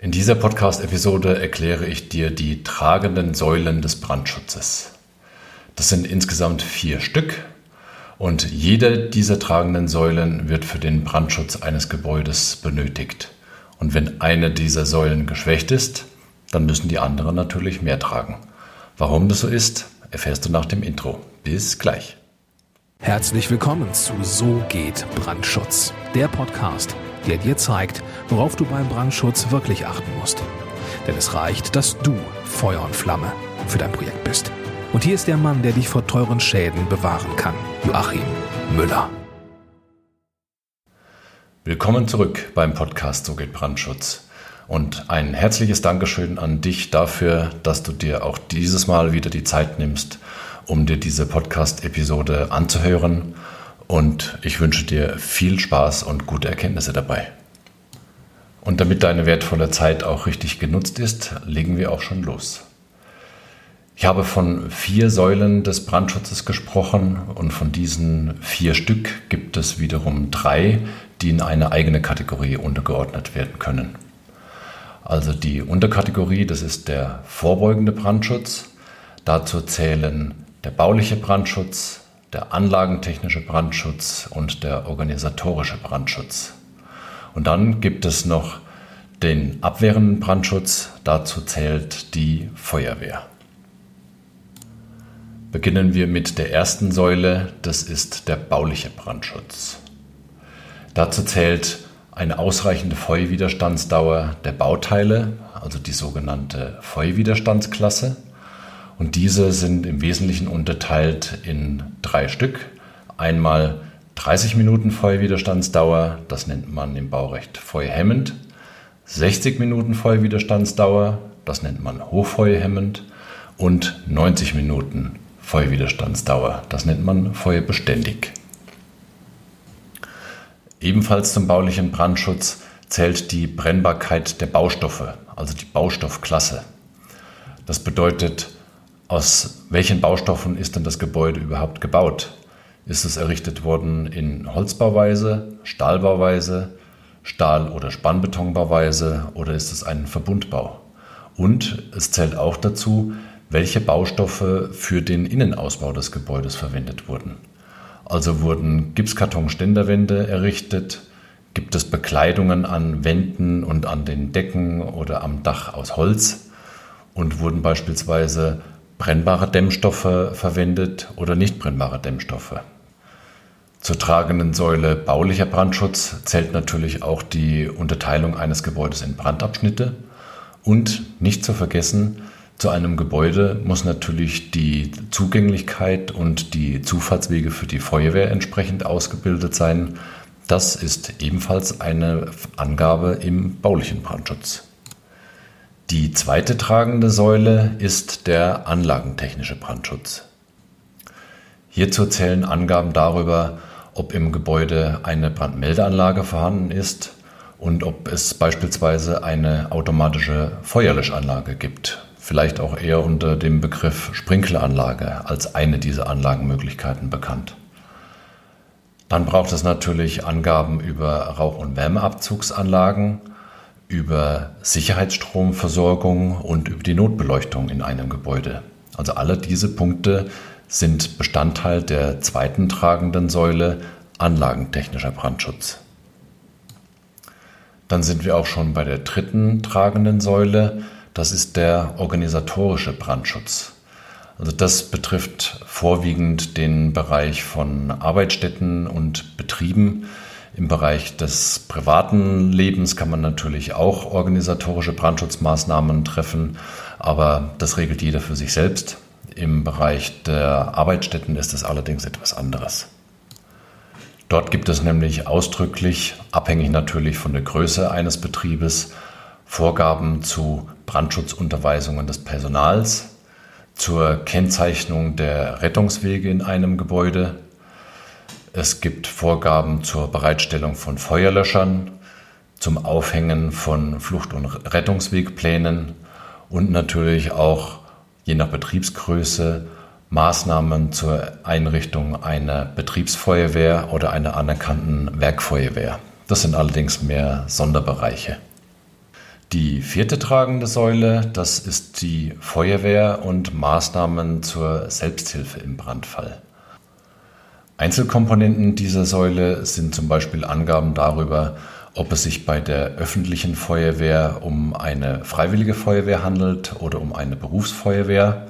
In dieser Podcast-Episode erkläre ich dir die tragenden Säulen des Brandschutzes. Das sind insgesamt vier Stück und jede dieser tragenden Säulen wird für den Brandschutz eines Gebäudes benötigt. Und wenn eine dieser Säulen geschwächt ist, dann müssen die anderen natürlich mehr tragen. Warum das so ist, erfährst du nach dem Intro. Bis gleich. Herzlich willkommen zu So geht Brandschutz, der Podcast der dir zeigt, worauf du beim Brandschutz wirklich achten musst. Denn es reicht, dass du Feuer und Flamme für dein Projekt bist. Und hier ist der Mann, der dich vor teuren Schäden bewahren kann, Joachim Müller. Willkommen zurück beim Podcast So geht Brandschutz. Und ein herzliches Dankeschön an dich dafür, dass du dir auch dieses Mal wieder die Zeit nimmst, um dir diese Podcast-Episode anzuhören und ich wünsche dir viel Spaß und gute Erkenntnisse dabei. Und damit deine wertvolle Zeit auch richtig genutzt ist, legen wir auch schon los. Ich habe von vier Säulen des Brandschutzes gesprochen und von diesen vier Stück gibt es wiederum drei, die in eine eigene Kategorie untergeordnet werden können. Also die Unterkategorie, das ist der vorbeugende Brandschutz. Dazu zählen der bauliche Brandschutz, der anlagentechnische Brandschutz und der organisatorische Brandschutz. Und dann gibt es noch den abwehrenden Brandschutz, dazu zählt die Feuerwehr. Beginnen wir mit der ersten Säule, das ist der bauliche Brandschutz. Dazu zählt eine ausreichende Feuerwiderstandsdauer der Bauteile, also die sogenannte Feuerwiderstandsklasse. Und diese sind im Wesentlichen unterteilt in drei Stück. Einmal 30 Minuten Feuerwiderstandsdauer, das nennt man im Baurecht feuerhemmend. 60 Minuten Feuerwiderstandsdauer, das nennt man hochfeuerhemmend. Und 90 Minuten Feuerwiderstandsdauer, das nennt man feuerbeständig. Ebenfalls zum baulichen Brandschutz zählt die Brennbarkeit der Baustoffe, also die Baustoffklasse. Das bedeutet, aus welchen Baustoffen ist denn das Gebäude überhaupt gebaut? Ist es errichtet worden in Holzbauweise, Stahlbauweise, Stahl- oder Spannbetonbauweise oder ist es ein Verbundbau? Und es zählt auch dazu, welche Baustoffe für den Innenausbau des Gebäudes verwendet wurden. Also wurden Gipskartonständerwände errichtet, gibt es Bekleidungen an Wänden und an den Decken oder am Dach aus Holz und wurden beispielsweise brennbare Dämmstoffe verwendet oder nicht brennbare Dämmstoffe. Zur tragenden Säule baulicher Brandschutz zählt natürlich auch die Unterteilung eines Gebäudes in Brandabschnitte und nicht zu vergessen, zu einem Gebäude muss natürlich die Zugänglichkeit und die Zufahrtswege für die Feuerwehr entsprechend ausgebildet sein. Das ist ebenfalls eine Angabe im baulichen Brandschutz. Die zweite tragende Säule ist der anlagentechnische Brandschutz. Hierzu zählen Angaben darüber, ob im Gebäude eine Brandmeldeanlage vorhanden ist und ob es beispielsweise eine automatische Feuerlöschanlage gibt. Vielleicht auch eher unter dem Begriff Sprinkleranlage als eine dieser Anlagenmöglichkeiten bekannt. Dann braucht es natürlich Angaben über Rauch- und Wärmeabzugsanlagen über Sicherheitsstromversorgung und über die Notbeleuchtung in einem Gebäude. Also alle diese Punkte sind Bestandteil der zweiten tragenden Säule anlagentechnischer Brandschutz. Dann sind wir auch schon bei der dritten tragenden Säule, das ist der organisatorische Brandschutz. Also das betrifft vorwiegend den Bereich von Arbeitsstätten und Betrieben, im Bereich des privaten Lebens kann man natürlich auch organisatorische Brandschutzmaßnahmen treffen, aber das regelt jeder für sich selbst. Im Bereich der Arbeitsstätten ist es allerdings etwas anderes. Dort gibt es nämlich ausdrücklich, abhängig natürlich von der Größe eines Betriebes, Vorgaben zu Brandschutzunterweisungen des Personals, zur Kennzeichnung der Rettungswege in einem Gebäude, es gibt Vorgaben zur Bereitstellung von Feuerlöschern, zum Aufhängen von Flucht- und Rettungswegplänen und natürlich auch je nach Betriebsgröße Maßnahmen zur Einrichtung einer Betriebsfeuerwehr oder einer anerkannten Werkfeuerwehr. Das sind allerdings mehr Sonderbereiche. Die vierte tragende Säule, das ist die Feuerwehr und Maßnahmen zur Selbsthilfe im Brandfall. Einzelkomponenten dieser Säule sind zum Beispiel Angaben darüber, ob es sich bei der öffentlichen Feuerwehr um eine freiwillige Feuerwehr handelt oder um eine Berufsfeuerwehr,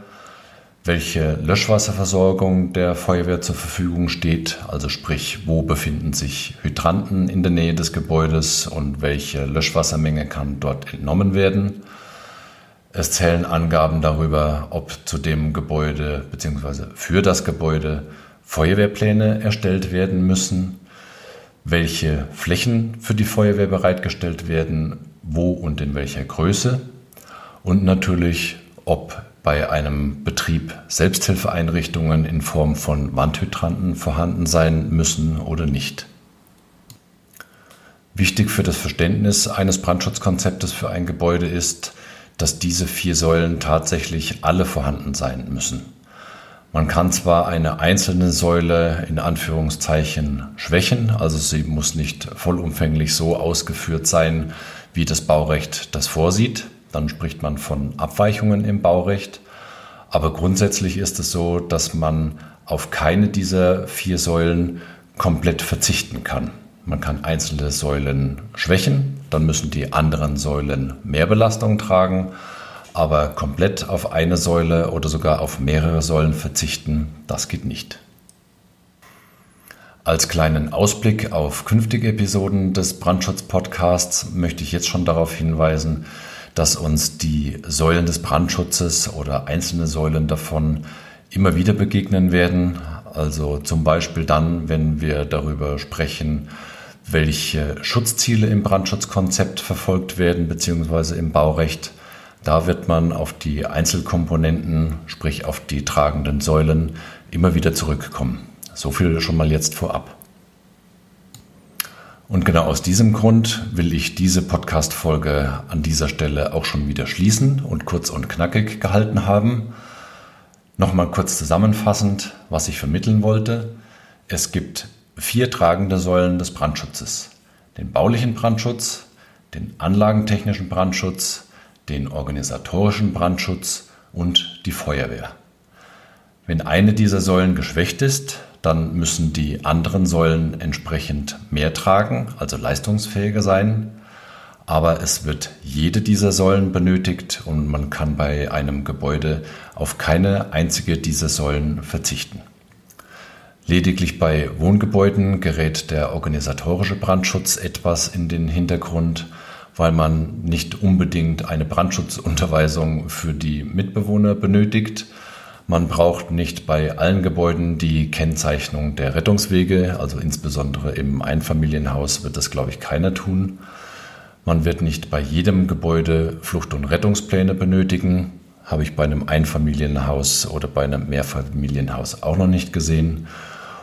welche Löschwasserversorgung der Feuerwehr zur Verfügung steht, also sprich, wo befinden sich Hydranten in der Nähe des Gebäudes und welche Löschwassermenge kann dort entnommen werden. Es zählen Angaben darüber, ob zu dem Gebäude bzw. für das Gebäude Feuerwehrpläne erstellt werden müssen, welche Flächen für die Feuerwehr bereitgestellt werden, wo und in welcher Größe und natürlich, ob bei einem Betrieb Selbsthilfeeinrichtungen in Form von Wandhydranten vorhanden sein müssen oder nicht. Wichtig für das Verständnis eines Brandschutzkonzeptes für ein Gebäude ist, dass diese vier Säulen tatsächlich alle vorhanden sein müssen. Man kann zwar eine einzelne Säule in Anführungszeichen schwächen, also sie muss nicht vollumfänglich so ausgeführt sein, wie das Baurecht das vorsieht. Dann spricht man von Abweichungen im Baurecht. Aber grundsätzlich ist es so, dass man auf keine dieser vier Säulen komplett verzichten kann. Man kann einzelne Säulen schwächen, dann müssen die anderen Säulen mehr Belastung tragen aber komplett auf eine Säule oder sogar auf mehrere Säulen verzichten, das geht nicht. Als kleinen Ausblick auf künftige Episoden des Brandschutz-Podcasts möchte ich jetzt schon darauf hinweisen, dass uns die Säulen des Brandschutzes oder einzelne Säulen davon immer wieder begegnen werden. Also zum Beispiel dann, wenn wir darüber sprechen, welche Schutzziele im Brandschutzkonzept verfolgt werden, beziehungsweise im Baurecht da wird man auf die Einzelkomponenten, sprich auf die tragenden Säulen, immer wieder zurückkommen. So viel schon mal jetzt vorab. Und genau aus diesem Grund will ich diese Podcast-Folge an dieser Stelle auch schon wieder schließen und kurz und knackig gehalten haben. Nochmal kurz zusammenfassend, was ich vermitteln wollte. Es gibt vier tragende Säulen des Brandschutzes. Den baulichen Brandschutz, den anlagentechnischen Brandschutz, den organisatorischen Brandschutz und die Feuerwehr. Wenn eine dieser Säulen geschwächt ist, dann müssen die anderen Säulen entsprechend mehr tragen, also leistungsfähiger sein. Aber es wird jede dieser Säulen benötigt und man kann bei einem Gebäude auf keine einzige dieser Säulen verzichten. Lediglich bei Wohngebäuden gerät der organisatorische Brandschutz etwas in den Hintergrund weil man nicht unbedingt eine Brandschutzunterweisung für die Mitbewohner benötigt. Man braucht nicht bei allen Gebäuden die Kennzeichnung der Rettungswege, also insbesondere im Einfamilienhaus wird das, glaube ich, keiner tun. Man wird nicht bei jedem Gebäude Flucht- und Rettungspläne benötigen, habe ich bei einem Einfamilienhaus oder bei einem Mehrfamilienhaus auch noch nicht gesehen.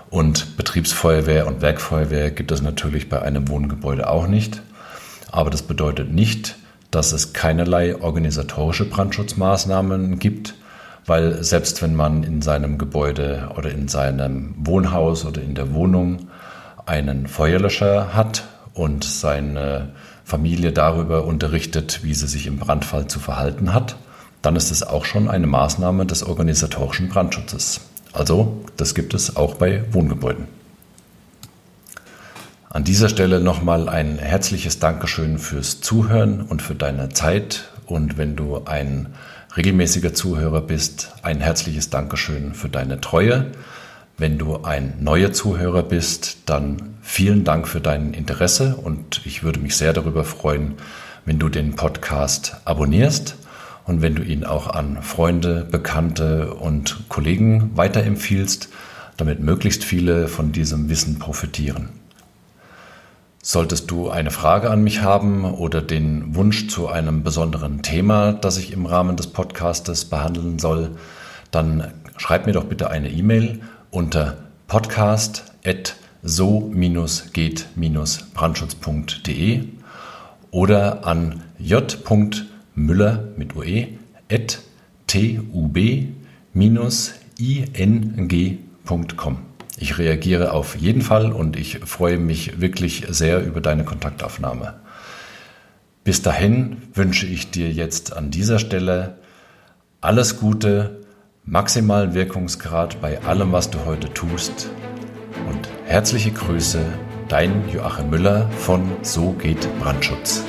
Und Betriebsfeuerwehr und Werkfeuerwehr gibt es natürlich bei einem Wohngebäude auch nicht. Aber das bedeutet nicht, dass es keinerlei organisatorische Brandschutzmaßnahmen gibt, weil selbst wenn man in seinem Gebäude oder in seinem Wohnhaus oder in der Wohnung einen Feuerlöscher hat und seine Familie darüber unterrichtet, wie sie sich im Brandfall zu verhalten hat, dann ist es auch schon eine Maßnahme des organisatorischen Brandschutzes. Also, das gibt es auch bei Wohngebäuden. An dieser Stelle nochmal ein herzliches Dankeschön fürs Zuhören und für deine Zeit. Und wenn du ein regelmäßiger Zuhörer bist, ein herzliches Dankeschön für deine Treue. Wenn du ein neuer Zuhörer bist, dann vielen Dank für dein Interesse und ich würde mich sehr darüber freuen, wenn du den Podcast abonnierst und wenn du ihn auch an Freunde, Bekannte und Kollegen weiterempfiehlst, damit möglichst viele von diesem Wissen profitieren. Solltest du eine Frage an mich haben oder den Wunsch zu einem besonderen Thema, das ich im Rahmen des Podcastes behandeln soll, dann schreib mir doch bitte eine E-Mail unter podcast.so-geht-brandschutz.de oder an j.müller mit ue tub-ing.com. Ich reagiere auf jeden Fall und ich freue mich wirklich sehr über deine Kontaktaufnahme. Bis dahin wünsche ich dir jetzt an dieser Stelle alles Gute, maximalen Wirkungsgrad bei allem, was du heute tust und herzliche Grüße, dein Joachim Müller von So geht Brandschutz.